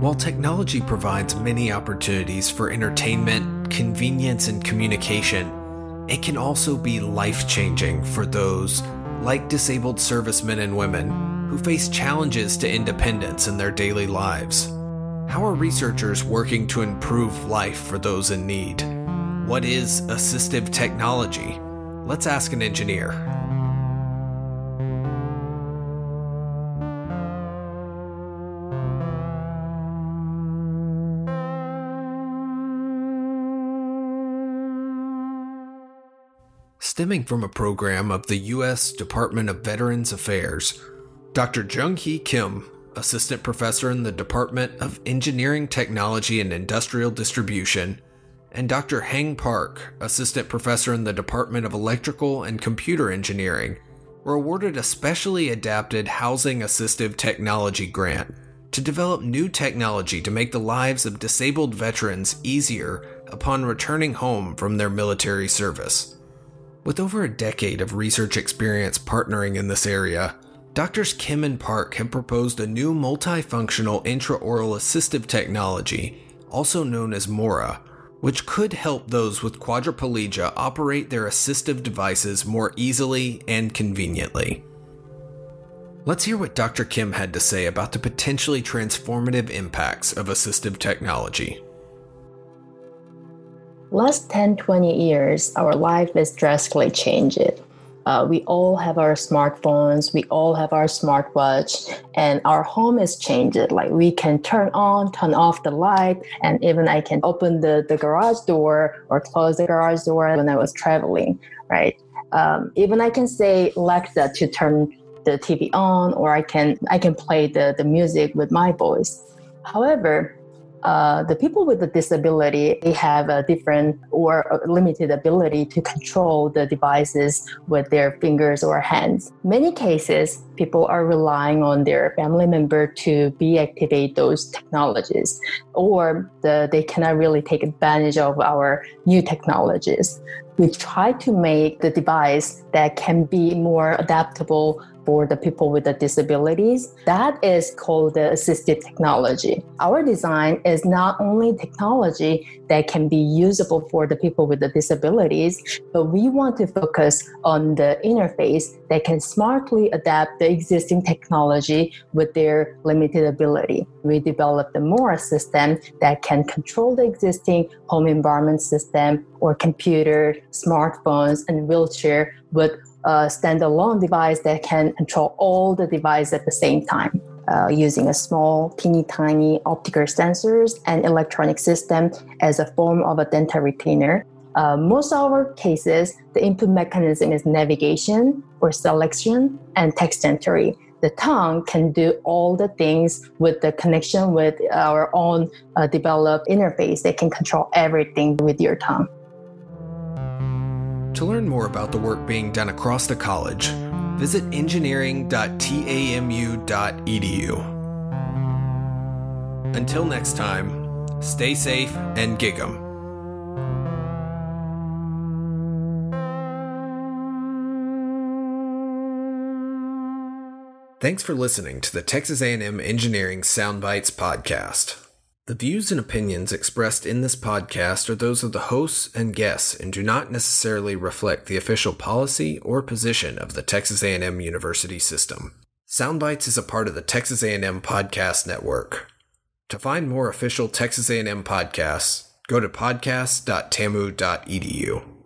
While technology provides many opportunities for entertainment, convenience, and communication, it can also be life changing for those, like disabled servicemen and women, who face challenges to independence in their daily lives. How are researchers working to improve life for those in need? What is assistive technology? Let's ask an engineer. Stemming from a program of the U.S. Department of Veterans Affairs, Dr. Jung Hee Kim, Assistant Professor in the Department of Engineering Technology and Industrial Distribution, and Dr. Heng Park, Assistant Professor in the Department of Electrical and Computer Engineering, were awarded a specially adapted Housing Assistive Technology grant to develop new technology to make the lives of disabled veterans easier upon returning home from their military service. With over a decade of research experience partnering in this area, Doctors Kim and Park have proposed a new multifunctional intraoral assistive technology, also known as MORA, which could help those with quadriplegia operate their assistive devices more easily and conveniently. Let's hear what Dr. Kim had to say about the potentially transformative impacts of assistive technology last 10 20 years our life is drastically changed. Uh, we all have our smartphones we all have our smartwatch and our home is changed. Like we can turn on turn off the light and even i can open the, the garage door or close the garage door when i was traveling right? Um, even i can say alexa to turn the tv on or i can i can play the, the music with my voice. However uh, the people with the disability they have a different or a limited ability to control the devices with their fingers or hands. Many cases, people are relying on their family member to be activate those technologies, or the, they cannot really take advantage of our new technologies. We try to make the device that can be more adaptable for the people with the disabilities. That is called the assistive technology. Our design is not only technology that can be usable for the people with the disabilities, but we want to focus on the interface that can smartly adapt the existing technology with their limited ability. We developed the MORA system that can control the existing home environment system or computer, smartphones, and wheelchair with a standalone device that can control all the devices at the same time. Uh, using a small, teeny tiny optical sensors and electronic system as a form of a dental retainer. Uh, most of our cases, the input mechanism is navigation or selection and text entry. The tongue can do all the things with the connection with our own uh, developed interface. They can control everything with your tongue. To learn more about the work being done across the college, visit engineering.tamu.edu. Until next time, stay safe and gig 'em. Thanks for listening to the Texas A&M Engineering Soundbites podcast. The views and opinions expressed in this podcast are those of the hosts and guests and do not necessarily reflect the official policy or position of the Texas A&M University system. Soundbites is a part of the Texas A&M Podcast Network. To find more official Texas A&M podcasts, go to podcast.tamu.edu.